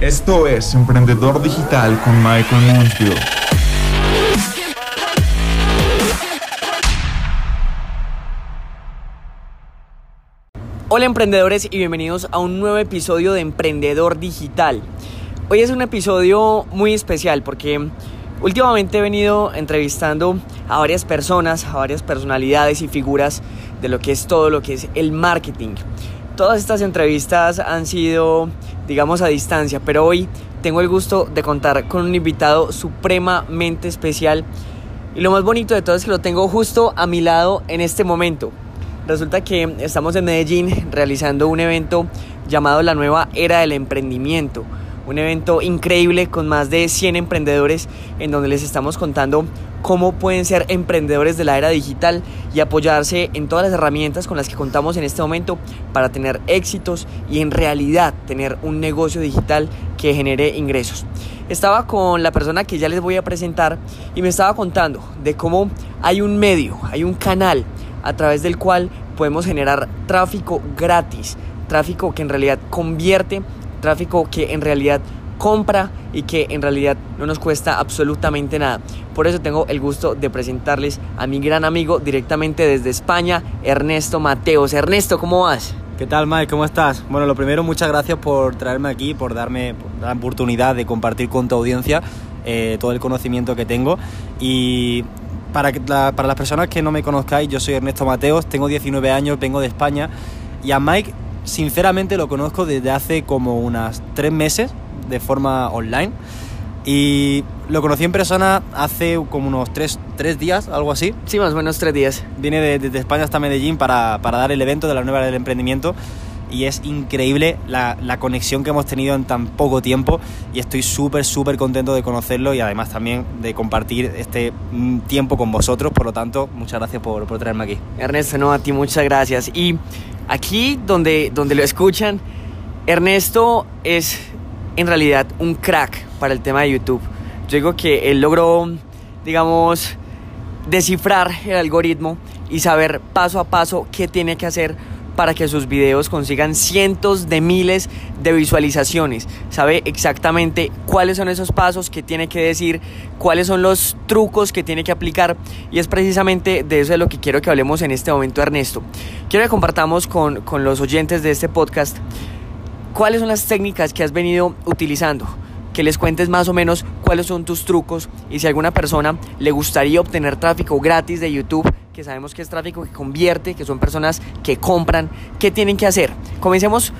Esto es Emprendedor Digital con Michael Mansfield. Hola emprendedores y bienvenidos a un nuevo episodio de Emprendedor Digital. Hoy es un episodio muy especial porque últimamente he venido entrevistando a varias personas, a varias personalidades y figuras de lo que es todo lo que es el marketing. Todas estas entrevistas han sido, digamos, a distancia, pero hoy tengo el gusto de contar con un invitado supremamente especial. Y lo más bonito de todo es que lo tengo justo a mi lado en este momento. Resulta que estamos en Medellín realizando un evento llamado La Nueva Era del Emprendimiento. Un evento increíble con más de 100 emprendedores en donde les estamos contando cómo pueden ser emprendedores de la era digital y apoyarse en todas las herramientas con las que contamos en este momento para tener éxitos y en realidad tener un negocio digital que genere ingresos. Estaba con la persona que ya les voy a presentar y me estaba contando de cómo hay un medio, hay un canal a través del cual podemos generar tráfico gratis, tráfico que en realidad convierte, tráfico que en realidad compra y que en realidad no nos cuesta absolutamente nada. Por eso tengo el gusto de presentarles a mi gran amigo directamente desde España, Ernesto Mateos. Ernesto, ¿cómo vas? ¿Qué tal, Mike? ¿Cómo estás? Bueno, lo primero, muchas gracias por traerme aquí, por darme la oportunidad de compartir con tu audiencia eh, todo el conocimiento que tengo. Y para, las personas que no me conozcáis, yo soy Ernesto Mateos, tengo 19 años, vengo de España. Y a Mike, sinceramente, lo conozco desde hace como unas tres meses, de forma online. Y lo conocí en persona hace como unos tres, tres días, algo así. Sí, más o menos tres días. Vine desde de, España hasta Medellín para, para, dar el evento de la nueva del emprendimiento y es increíble la, la, conexión que hemos tenido en tan poco tiempo y estoy súper, súper contento de conocerlo y además también de compartir este mm, tiempo con vosotros. Por lo tanto, muchas gracias por, por traerme aquí. Ernesto, no, a ti muchas gracias. Y aquí donde, donde lo escuchan, Ernesto es en realidad un crack para el tema de YouTube. Yo digo que él logró, digamos, descifrar el algoritmo y saber paso a paso qué tiene que hacer para que sus videos consigan cientos de miles de visualizaciones. Sabe exactamente cuáles son esos pasos que tiene que decir, cuáles son los trucos que tiene que aplicar y es precisamente de eso de lo que quiero que hablemos en este momento, Ernesto. Quiero que compartamos con, con los oyentes de este podcast cuáles son las técnicas que has venido utilizando, que les cuentes más o menos cuáles son tus trucos y si a alguna persona le gustaría obtener tráfico gratis de YouTube, que sabemos que es tráfico que convierte, que son personas que compran, ¿qué tienen que hacer? Comencemos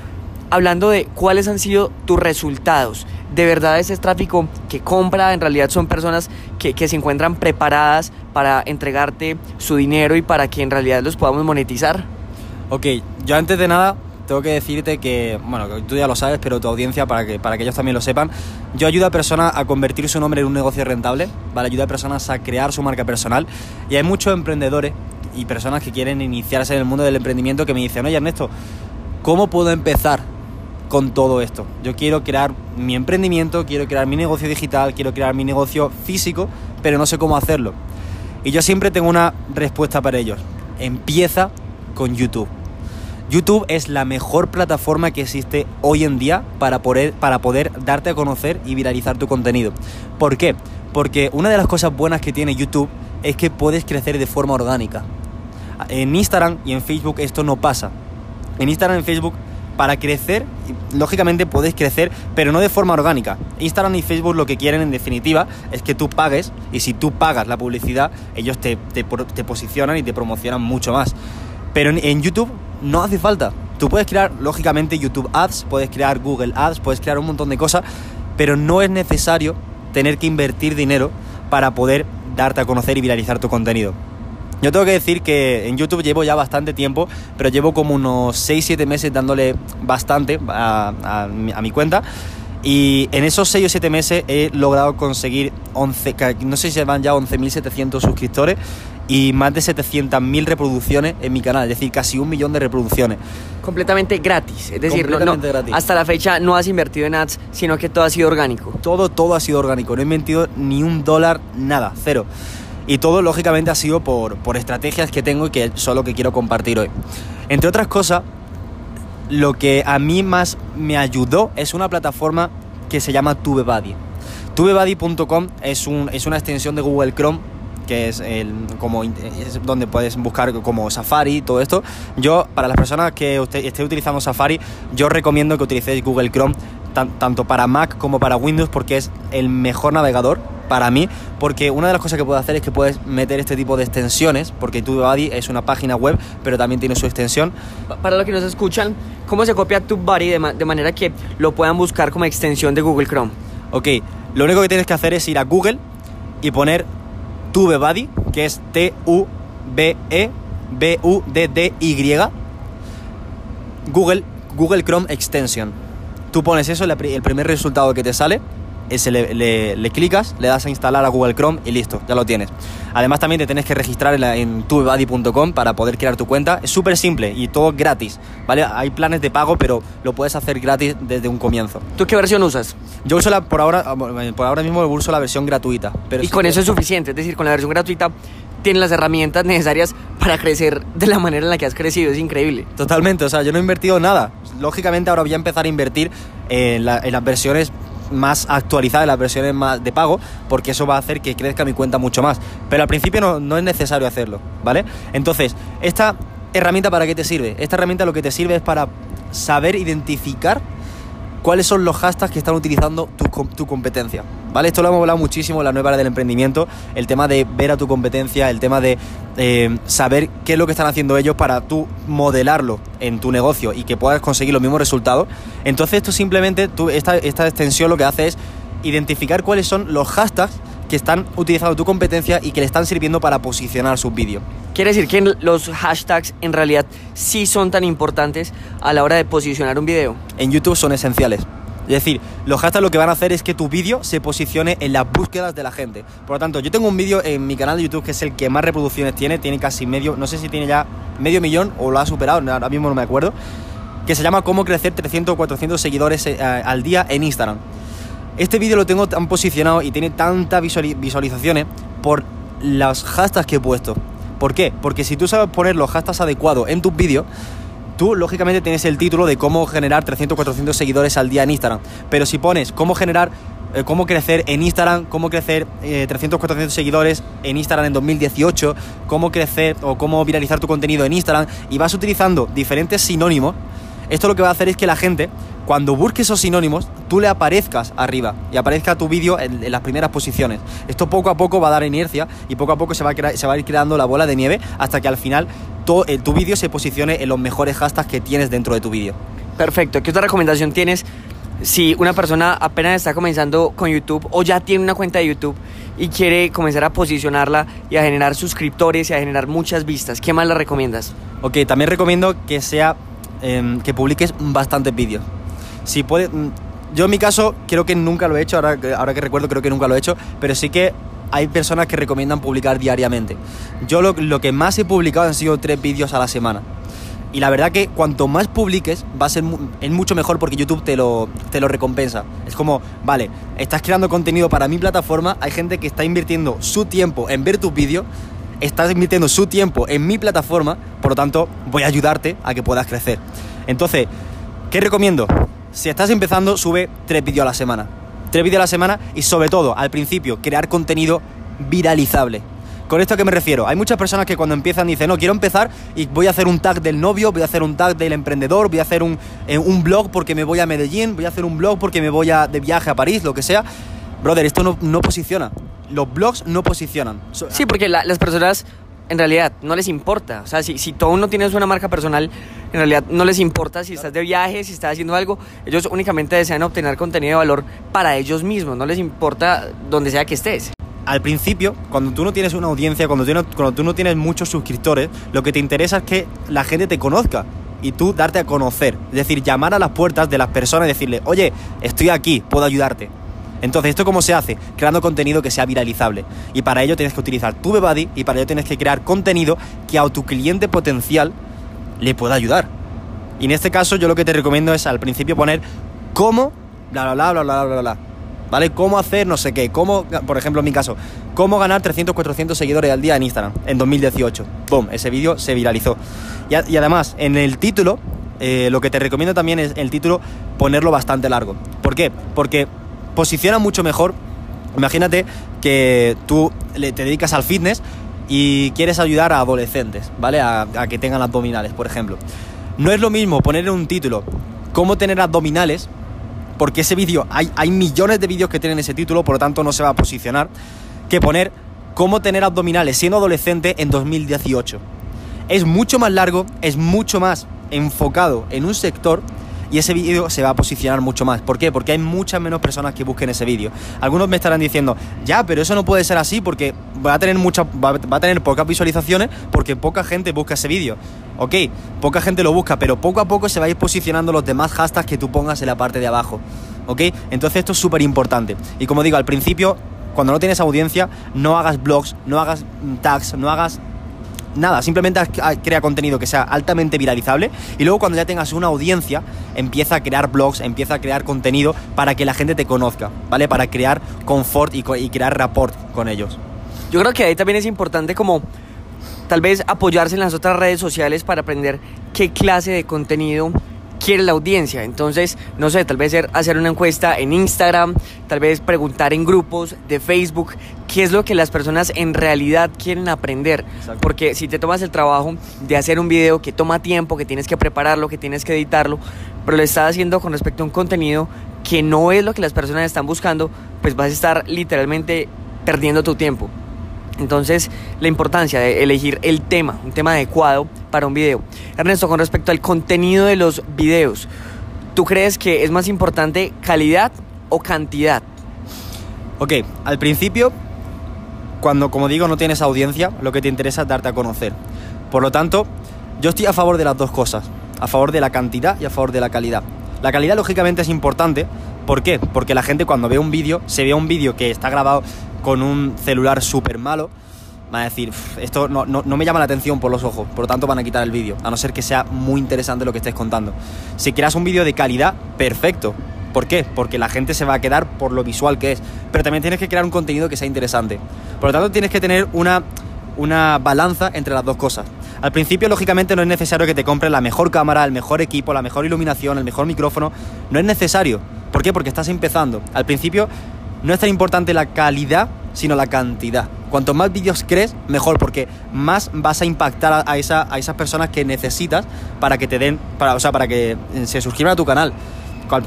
hablando de cuáles han sido tus resultados. De verdad ese tráfico que compra, en realidad son personas que, que se encuentran preparadas para entregarte su dinero y para que en realidad los podamos monetizar. Ok, yo antes de nada tengo que decirte que, bueno, tú ya lo sabes, pero tu audiencia, para que, para que ellos también lo sepan, yo ayudo a personas a convertir su nombre en un negocio rentable, ¿vale? Ayudo a personas a crear su marca personal y hay muchos emprendedores y personas que quieren iniciarse en el mundo del emprendimiento que me dicen, oye Ernesto, ¿cómo puedo empezar con todo esto? Yo quiero crear mi emprendimiento, quiero crear mi negocio digital, quiero crear mi negocio físico, pero no sé cómo hacerlo. Y yo siempre tengo una respuesta para ellos. Empieza con YouTube. YouTube es la mejor plataforma que existe hoy en día para poder, para poder darte a conocer y viralizar tu contenido. ¿Por qué? Porque una de las cosas buenas que tiene YouTube es que puedes crecer de forma orgánica. En Instagram y en Facebook esto no pasa. En Instagram y Facebook para crecer, lógicamente puedes crecer, pero no de forma orgánica. Instagram y Facebook lo que quieren en definitiva es que tú pagues y si tú pagas la publicidad, ellos te, te, posicionan y te promocionan mucho más. Pero en YouTube no hace falta. Tú puedes crear, lógicamente, YouTube Ads, puedes crear Google Ads, puedes crear un montón de cosas, pero no es necesario tener que invertir dinero para poder darte a conocer y viralizar tu contenido. Yo tengo que decir que en YouTube llevo ya bastante tiempo, pero llevo como unos 6-7 meses dándole bastante a, a, mi cuenta. Y en esos 6 o 7 meses he logrado conseguir 11, no sé si van ya 11.700 suscriptores y más de 700.000 reproducciones en mi canal, es decir, casi un millón de reproducciones. Completamente gratis, es decir, no, no, gratis. hasta la fecha no has invertido en ads, sino que todo ha sido orgánico. Todo, todo ha sido orgánico, no he invertido ni un dólar, nada, cero. Y todo, lógicamente, ha sido por, por estrategias que tengo y que son lo que quiero compartir hoy. Entre otras cosas, lo que a mí más me ayudó es una plataforma que se llama TubeBuddy. TubeBuddy.com es, un, es una extensión de Google Chrome que es, el, como, es donde puedes buscar como Safari y todo esto. Yo, para las personas que usted esté utilizando Safari, yo recomiendo que utilicéis Google Chrome tanto para Mac como para Windows porque es el mejor navegador para mí, porque una de las cosas que puedes hacer es que puedes meter este tipo de extensiones, porque TubeBuddy es una página web, pero también tiene su extensión. Para los que nos escuchan, ¿cómo se copia TubeBuddy de, de manera que lo puedan buscar como extensión de Google Chrome? Ok, lo único que tienes que hacer es ir a Google y poner TubeBuddy, que es T-U-B-E-B-U-D-D-Y. Google, Google Chrome Extension. Tú pones eso, el primer resultado que te sale ese le, clicas, le das a instalar a Google Chrome y listo, ya lo tienes. Además también te tienes que registrar en, en tubebuddy.com para poder crear tu cuenta. Es súper simple y todo gratis, ¿vale? Hay planes de pago, pero lo puedes hacer gratis desde un comienzo. ¿Tú qué versión usas? Yo uso la, por ahora, ah, por ahora mismo uso la versión gratuita. Pero y con eso es suficiente, es decir, con la versión gratuita tienes las herramientas necesarias para crecer de la manera en la que has crecido, es increíble. Totalmente, o sea, yo no he invertido nada. Lógicamente ahora voy a empezar a invertir en, en las versiones más actualizada las versiones más de pago, porque eso va a hacer que crezca mi cuenta mucho más. Pero al principio no, no es necesario hacerlo, ¿vale? Entonces, esta herramienta para qué te sirve? Esta herramienta lo que te sirve es para saber identificar cuáles son los hashtags que están utilizando tu, competencia. ¿Vale? Esto lo hemos hablado muchísimo en la nueva era del emprendimiento, el tema de ver a tu competencia, el tema de eh, saber qué es lo que están haciendo ellos para tú modelarlo en tu negocio y que puedas conseguir los mismos resultados. Entonces esto simplemente, tú, esta extensión lo que hace es identificar cuáles son los hashtags que están utilizando tu competencia y que le están sirviendo para posicionar sus vídeos. Quiere decir que los hashtags en realidad sí son tan importantes a la hora de posicionar un video. En YouTube son esenciales. Es decir, los hashtags lo que van a hacer es que tu vídeo se posicione en las búsquedas de la gente. Por lo tanto, yo tengo un vídeo en mi canal de YouTube que es el que más reproducciones tiene, tiene casi medio, no sé si tiene ya medio millón o lo ha superado, ahora mismo no me acuerdo, que se llama Cómo crecer 300 o 400 seguidores eh, al día en Instagram. Este vídeo lo tengo tan posicionado y tiene tantas visualizaciones por los hashtags que he puesto. ¿Por qué? Porque si tú sabes poner los hashtags adecuados en tus vídeos, tú lógicamente tienes el título de cómo generar 300 400 seguidores al día en Instagram. Pero si pones cómo generar, eh, cómo crecer en Instagram, cómo crecer 300 eh, 400 seguidores en Instagram en 2018, cómo crecer o cómo viralizar tu contenido en Instagram y vas utilizando diferentes sinónimos, esto lo que va a hacer es que la gente, cuando busque esos sinónimos, tú le aparezcas arriba y aparezca tu vídeo en, las primeras posiciones. Esto poco a poco va a dar inercia y poco a poco se va a, se va a ir creando la bola de nieve hasta que al final eh, tu vídeo se posicione en los mejores hashtags que tienes dentro de tu vídeo. Perfecto. ¿Qué otra recomendación tienes si una persona apenas está comenzando con YouTube o ya tiene una cuenta de YouTube y quiere comenzar a posicionarla y a generar suscriptores y a generar muchas vistas? ¿Qué más le recomiendas? Ok, también recomiendo que sea Em, que publiques bastantes vídeos. Si puede, mm, yo en mi caso creo que nunca lo he hecho, ahora, ahora que recuerdo creo que nunca lo he hecho, pero sí que hay personas que recomiendan publicar diariamente. Yo lo, lo que más he publicado han sido tres vídeos a la semana. Y la verdad que cuanto más publiques va a ser es mucho mejor porque YouTube te lo, te lo recompensa. Es como, vale, estás creando contenido para mi plataforma, hay gente que está invirtiendo su tiempo en ver tus vídeos estás invirtiendo su tiempo en mi plataforma, por lo tanto voy a ayudarte a que puedas crecer. Entonces, ¿qué recomiendo? Si estás empezando, sube tres vídeos a la semana. Tres vídeos a la semana y sobre todo, al principio, crear contenido viralizable. ¿Con esto a qué me refiero? Hay muchas personas que cuando empiezan dicen, no, quiero empezar y voy a hacer un tag del novio, voy a hacer un tag del emprendedor, voy a hacer un, eh, un blog porque me voy a Medellín, voy a hacer un blog porque me voy a, de viaje a París, lo que sea. Brother, esto no, no posiciona los blogs no posicionan. Sí, porque las personas en realidad no les importa. O sea, si, si tú no tienes una marca personal, en realidad no les importa si estás de viaje, si estás haciendo algo. Ellos únicamente desean obtener contenido de valor para ellos mismos. No les importa donde sea que estés. Al principio, cuando tú no tienes una audiencia, cuando tú no, cuando tú no tienes muchos suscriptores, lo que te interesa es que la gente te conozca y tú darte a conocer. Es decir, llamar a las puertas de las personas y decirle, oye, estoy aquí, puedo ayudarte. Entonces, ¿esto cómo se hace? Creando contenido que sea viralizable. Y para ello tienes que utilizar tu TubeBuddy y para ello tienes que crear contenido que a tu cliente potencial le pueda ayudar. Y en este caso yo lo que te recomiendo es al principio poner cómo, bla, bla, bla, bla, bla, bla, bla. ¿Vale? Cómo hacer no sé qué. Cómo, por ejemplo, en mi caso, cómo ganar 300, 400 seguidores al día en Instagram en 2018. ¡Pum! Ese vídeo se viralizó. Y, y además, en el título eh, lo que te recomiendo también es el título ponerlo bastante largo. ¿Por qué? Porque posiciona mucho mejor. Imagínate que tú te dedicas al fitness y quieres ayudar a adolescentes, ¿vale? A, a que tengan abdominales, por ejemplo. No es lo mismo poner en un título cómo tener abdominales, porque ese vídeo, hay, hay millones de vídeos que tienen ese título, por lo tanto no se va a posicionar, que poner cómo tener abdominales siendo adolescente en 2018. Es mucho más largo, es mucho más enfocado en un sector y ese vídeo se va a posicionar mucho más. ¿Por qué? Porque hay muchas menos personas que busquen ese vídeo. Algunos me estarán diciendo, ya, pero eso no puede ser así porque va a tener, mucha, va, a tener pocas visualizaciones porque poca gente busca ese vídeo. Ok, poca gente lo busca, pero poco a poco se va a ir posicionando los demás hashtags que tú pongas en la parte de abajo. ¿Ok? Entonces esto es súper importante. Y como digo, al principio, cuando no tienes audiencia, no hagas blogs, no hagas mm, tags, no hagas nada, simplemente crea contenido que sea altamente viralizable y luego cuando ya tengas una audiencia empieza a crear blogs, empieza a crear contenido para que la gente te conozca, ¿vale? Para crear confort y, y crear rapport con ellos. Yo creo que ahí también es importante como tal vez apoyarse en las otras redes sociales para aprender qué clase de contenido quiere la audiencia. Entonces, no sé, tal vez hacer- una encuesta en Instagram, tal vez preguntar en grupos de Facebook qué es lo que las personas en realidad quieren aprender. Exacto. Porque si te tomas el trabajo de hacer un video que toma tiempo, que tienes que prepararlo, que tienes que editarlo, pero lo estás haciendo con respecto a un contenido que no es lo que las personas están buscando, pues vas a estar literalmente perdiendo tu tiempo. Entonces, la importancia de elegir el tema, un tema adecuado para un video. Ernesto, con respecto al contenido de los videos, ¿tú crees que es más importante calidad o cantidad? Ok, al principio, cuando, como digo, no tienes audiencia, lo que te interesa es darte a conocer. Por lo tanto, yo estoy a favor de las dos cosas, a favor de la cantidad y a favor de la calidad. La calidad, lógicamente, es importante. ¿Por qué? Porque la gente cuando ve un vídeo, se ve un vídeo que está grabado con un celular súper malo, va a decir, "Uf, esto no, no- no me llama la atención por los ojos, por lo tanto van a quitar el vídeo, a no ser que sea muy interesante lo que estés contando. Si creas un vídeo de calidad, perfecto. ¿Por qué? Porque la gente se va a quedar por lo visual que es. Pero también tienes que crear un contenido que sea interesante. Por lo tanto, tienes que tener una, una balanza entre las dos cosas. Al principio, lógicamente, no es necesario que te compres la mejor cámara, el mejor equipo, la mejor iluminación, el mejor micrófono. No es necesario. ¿Por qué? Porque estás empezando. Al principio, no es tan importante la calidad, sino la cantidad. Cuanto más vídeos crees, mejor, porque más vas a impactar a, esa- a esas personas que necesitas para que te den, para, o sea, para que eh, se suscriban a tu canal.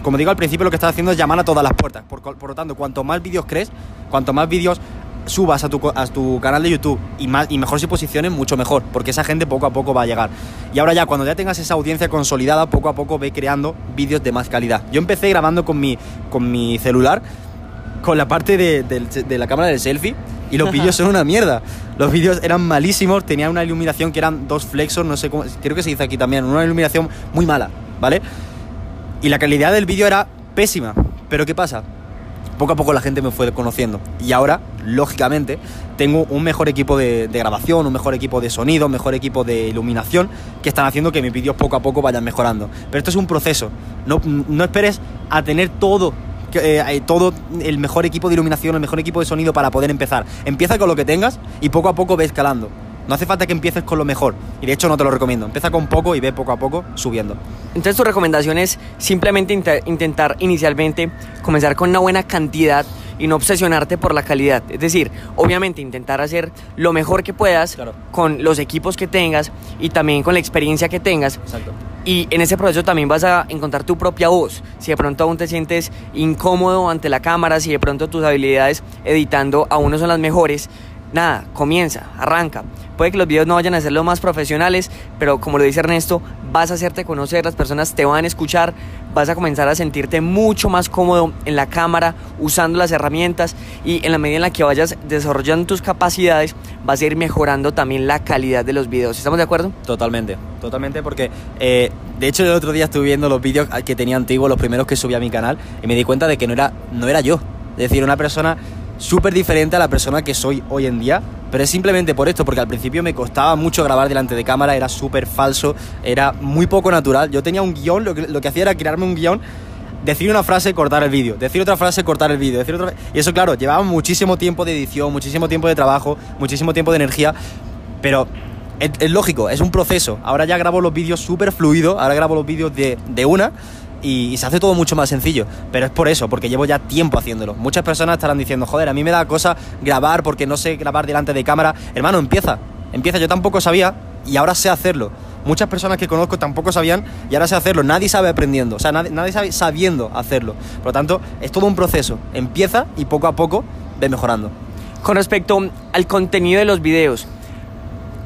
Como digo al principio, lo que estás haciendo es llamar a todas las puertas. Por, por lo tanto, cuanto más vídeos crees, cuanto más vídeos subas a tu, a tu canal de YouTube y, más, y mejor se posicionen, mucho mejor, porque esa gente poco a poco va a llegar. Y ahora ya, cuando ya tengas esa audiencia consolidada, poco a poco ve creando vídeos de más calidad. Yo empecé grabando con mi, con mi celular, con la parte de, de la cámara del selfie, y los vídeos son una mierda. Los vídeos eran malísimos, tenía una iluminación que eran dos flexos, no sé cómo, creo que se dice aquí también, una iluminación muy mala, ¿vale? Y la calidad del vídeo era pésima. Pero ¿qué pasa? Poco a poco la gente me fue conociendo. Y ahora, lógicamente, tengo un mejor equipo de, grabación, un mejor equipo de sonido, un mejor equipo de iluminación, que están haciendo que mis vídeos poco a poco vayan mejorando. Pero esto es un proceso. No, no esperes a tener todo. que, eh, todo el mejor equipo de iluminación, el mejor equipo de sonido para poder empezar. Empieza con lo que tengas y poco a poco ve escalando. No hace falta que empieces con lo mejor. Y de hecho no te lo recomiendo. Empieza con poco y ve poco a poco subiendo. Entonces tu recomendación es simplemente inte- intentar inicialmente comenzar con una buena cantidad y no obsesionarte por la calidad. Es decir, obviamente intentar hacer lo mejor que puedas Claro. con los equipos que tengas y también con la experiencia que tengas. Exacto. Y en ese proceso también vas a encontrar tu propia voz. Si de pronto aún te sientes incómodo ante la cámara, si de pronto tus habilidades editando aún no son las mejores, nada, comienza, arranca. Puede que los videos no vayan a ser los más profesionales, pero como lo dice Ernesto, vas a hacerte conocer, las personas te van a escuchar, vas a comenzar a sentirte mucho más cómodo en la cámara, usando las herramientas y en la medida en la que vayas desarrollando tus capacidades, vas a ir mejorando también la calidad de los videos. ¿Estamos de acuerdo? Totalmente, totalmente, porque eh, de hecho el otro día estuve viendo los vídeos que tenía antiguos, los primeros que subí a mi canal, y me di cuenta de que no era, no era yo. Es decir, una persona súper diferente a la persona que soy hoy en día, pero es simplemente por esto, porque al principio me costaba mucho grabar delante de cámara, era súper falso, era muy poco natural. Yo tenía un guion, lo que, lo que hacía era crearme un guion decir una frase, cortar el vídeo, decir otra frase, cortar el vídeo, decir otra y eso claro, llevaba muchísimo tiempo de edición, muchísimo tiempo de trabajo, muchísimo tiempo de energía, pero es, lógico, es un proceso. Ahora ya grabo los vídeos súper fluido, ahora grabo los vídeos de, de una y, se hace todo mucho más sencillo. Pero es por eso, porque llevo ya tiempo haciéndolo. Muchas personas estarán diciendo, joder, a mí me da cosa grabar porque no sé grabar delante de cámara. Hermano, empieza, empieza. Yo tampoco sabía y ahora sé hacerlo. Muchas personas que conozco tampoco sabían y ahora sé hacerlo. Nadie sabe aprendiendo, o sea, nadie, sabe sabiendo hacerlo. Por lo tanto, es todo un proceso. Empieza y poco a poco ve mejorando. Con respecto al contenido de los videos,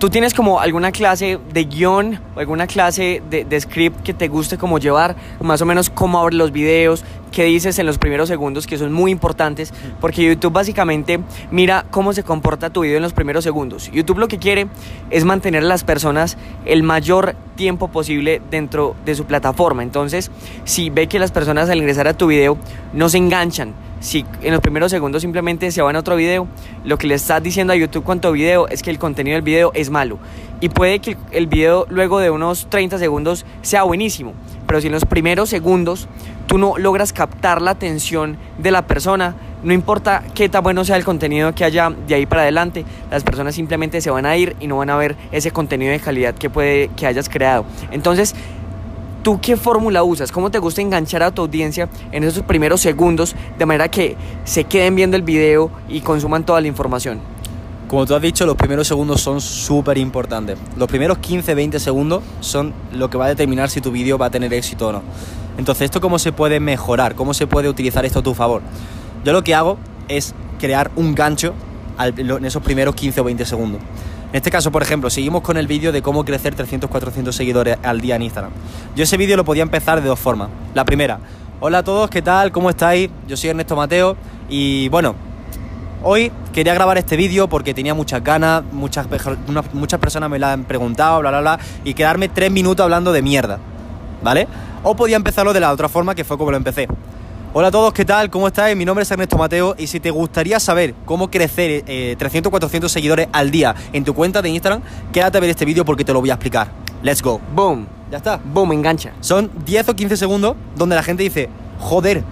¿tú tienes como alguna clase de guion o alguna clase de, script que te guste como llevar? Más o menos cómo abres los videos, qué dices en los primeros segundos, que son muy importantes, porque YouTube básicamente mira cómo se comporta tu video en los primeros segundos. YouTube lo que quiere es mantener a las personas el mayor tiempo posible dentro de su plataforma. Entonces, si ve que las personas al ingresar a tu video no se enganchan, si en los primeros segundos simplemente se van a otro video, lo que le estás diciendo a YouTube con tu video es que el contenido del video es malo. Y puede que el video luego de unos 30 segundos sea buenísimo, pero si en los primeros segundos tú no logras captar la atención de la persona, no importa qué tan bueno sea el contenido que haya de ahí para adelante, las personas simplemente se van a ir y no van a ver ese contenido de calidad que que hayas creado. Entonces, ¿Tú qué fórmula usas? ¿Cómo te gusta enganchar a tu audiencia en esos primeros segundos de manera que se queden viendo el video y consuman toda la información? Como tú has dicho, los primeros segundos son súper importantes. Los primeros 15-20 segundos son lo que va a determinar si tu vídeo va a tener éxito o no. Entonces, ¿esto cómo se puede mejorar? ¿Cómo se puede utilizar esto a tu favor? Yo lo que hago es crear un gancho en esos primeros 15 o 20 segundos. En este caso, por ejemplo, seguimos con el vídeo de cómo crecer 300-400 seguidores al día en Instagram. Yo ese vídeo lo podía empezar de dos formas. La primera, hola a todos, ¿qué tal? ¿Cómo estáis? Yo soy Ernesto Mateo y bueno, hoy quería grabar este vídeo porque tenía muchas ganas, muchas, muchas personas me lo han preguntado, bla, bla, bla, y quedarme tres minutos hablando de mierda, ¿vale? O podía empezarlo de la otra forma, que fue como lo empecé. Hola a todos, ¿qué tal? ¿Cómo estáis? Mi nombre es Ernesto Mateo y si te gustaría saber cómo crecer eh, 300 400 seguidores al día en tu cuenta de Instagram, quédate a ver este vídeo porque te lo voy a explicar. Let's go. Boom. Ya está. Boom, engancha. Son 10 o 15 segundos donde la gente dice, joder,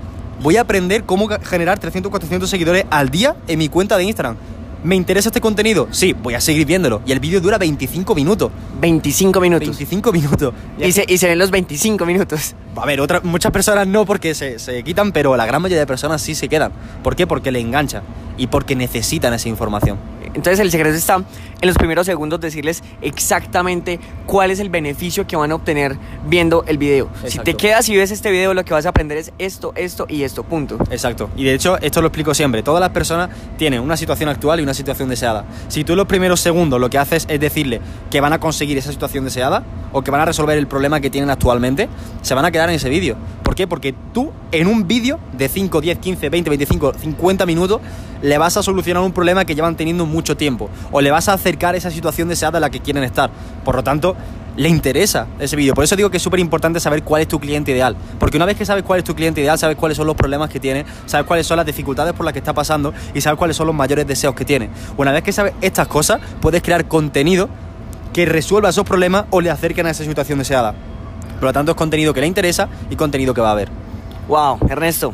voy a aprender cómo generar 300 400 seguidores al día en mi cuenta de Instagram. ¿Me interesa este contenido? Sí, voy a seguir viéndolo. Y el vídeo dura 25 minutos. 25 minutos. 25 minutos. Y se, y se ven los 25 minutos. A ver, otra, muchas personas no porque se, se quitan, pero la gran mayoría de personas sí se quedan. ¿Por qué? Porque le engancha y porque necesitan esa información. Entonces el secreto está en los primeros segundos decirles exactamente cuál es el beneficio que van a obtener viendo el video. Si Exacto. te quedas y ves este video, lo que vas a aprender es esto, esto y esto, punto. Exacto. Y de hecho, esto lo explico siempre. Todas las personas tienen una situación actual y una situación deseada. Si tú en los primeros segundos lo que haces es decirle que van a conseguir esa situación deseada o que van a resolver el problema que tienen actualmente, se van a quedar en ese vídeo. ¿Por qué? Porque tú en un vídeo de 5, 10, 15, 20, 25, 50 minutos le vas a solucionar un problema que llevan teniendo mucho tiempo o le vas a acercar esa situación deseada a la que quieren estar. Por lo tanto, le interesa ese vídeo. Por eso digo que es súper importante saber cuál es tu cliente ideal. Porque una vez que sabes cuál es tu cliente ideal, sabes cuáles son los problemas que tiene, sabes cuáles son las dificultades por las que está pasando y sabes cuáles son los mayores deseos que tiene. Una vez que sabes estas cosas, puedes crear contenido que resuelva esos problemas o le acerquen a esa situación deseada. Por lo tanto, es contenido que le interesa y contenido que va a ver. Wow, Ernesto,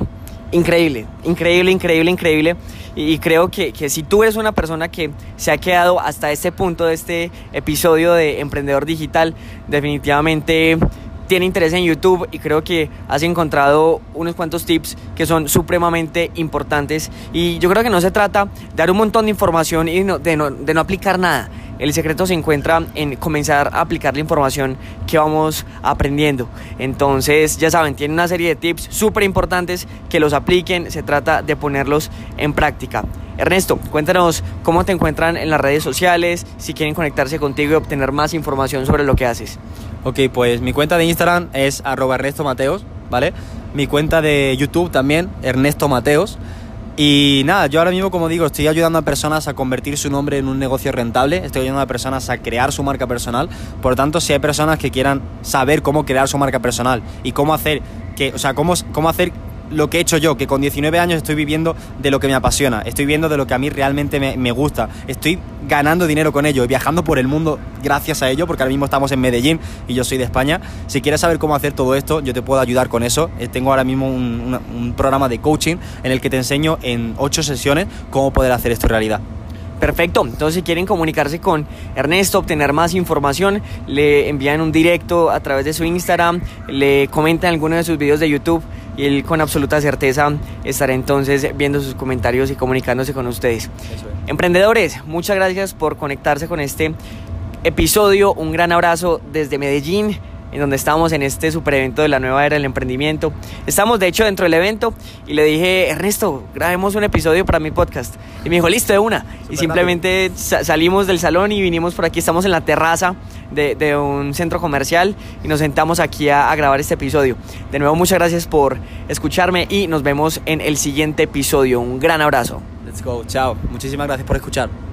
increíble, increíble, increíble, increíble. Y, y creo que, que si tú eres una persona que se ha quedado hasta este punto de este episodio de Emprendedor Digital, definitivamente tiene interés en YouTube y creo que has encontrado unos cuantos tips que son supremamente importantes. Y yo creo que no se trata de dar un montón de información y no- de, no, de no aplicar nada. El secreto se encuentra en comenzar a aplicar la información que vamos aprendiendo. Entonces, ya saben, tiene una serie de tips súper importantes que los apliquen. Se trata de ponerlos en práctica. Ernesto, cuéntanos cómo te encuentran en las redes sociales, si quieren conectarse contigo y obtener más información sobre lo que haces. Ok, pues mi cuenta de Instagram es arroba Ernesto Mateos, ¿vale? Mi cuenta de YouTube también, Ernesto Mateos. Y nada, yo ahora mismo, como digo, estoy ayudando a personas a convertir su nombre en un negocio rentable, estoy ayudando a personas a crear su marca personal. Por lo tanto, si hay personas que quieran saber cómo crear su marca personal y cómo hacer que, o sea, cómo, cómo hacer lo que he hecho yo, que con 19 años estoy viviendo de lo que me apasiona, estoy viviendo de lo que a mí realmente me, gusta, estoy ganando dinero con ello viajando por el mundo gracias a ello, porque ahora mismo estamos en Medellín y yo soy de España. Si quieres saber cómo hacer todo esto, yo te puedo ayudar con eso. Eh, Tengo ahora mismo un, programa de coaching en el que te enseño en 8 sesiones cómo poder hacer esto realidad. Perfecto, entonces si quieren comunicarse con Ernesto, obtener más información, le envían un directo a través de su Instagram, le comentan alguno de sus videos de YouTube y él con absoluta certeza estará entonces viendo sus comentarios y comunicándose con ustedes. Emprendedores, muchas gracias por conectarse con este episodio, un gran abrazo desde Medellín en donde estamos en este super evento de la nueva era del emprendimiento. Estamos de hecho dentro del evento y le dije, Ernesto, grabemos un episodio para mi podcast. Y me dijo, listo, de una. y simplemente salimos del salón y vinimos por aquí, estamos en la terraza de, un centro comercial y nos sentamos aquí a, a grabar este episodio. De nuevo, muchas gracias por escucharme y nos vemos en el siguiente episodio. Un gran abrazo. Let's go, chao. Muchísimas gracias por escuchar.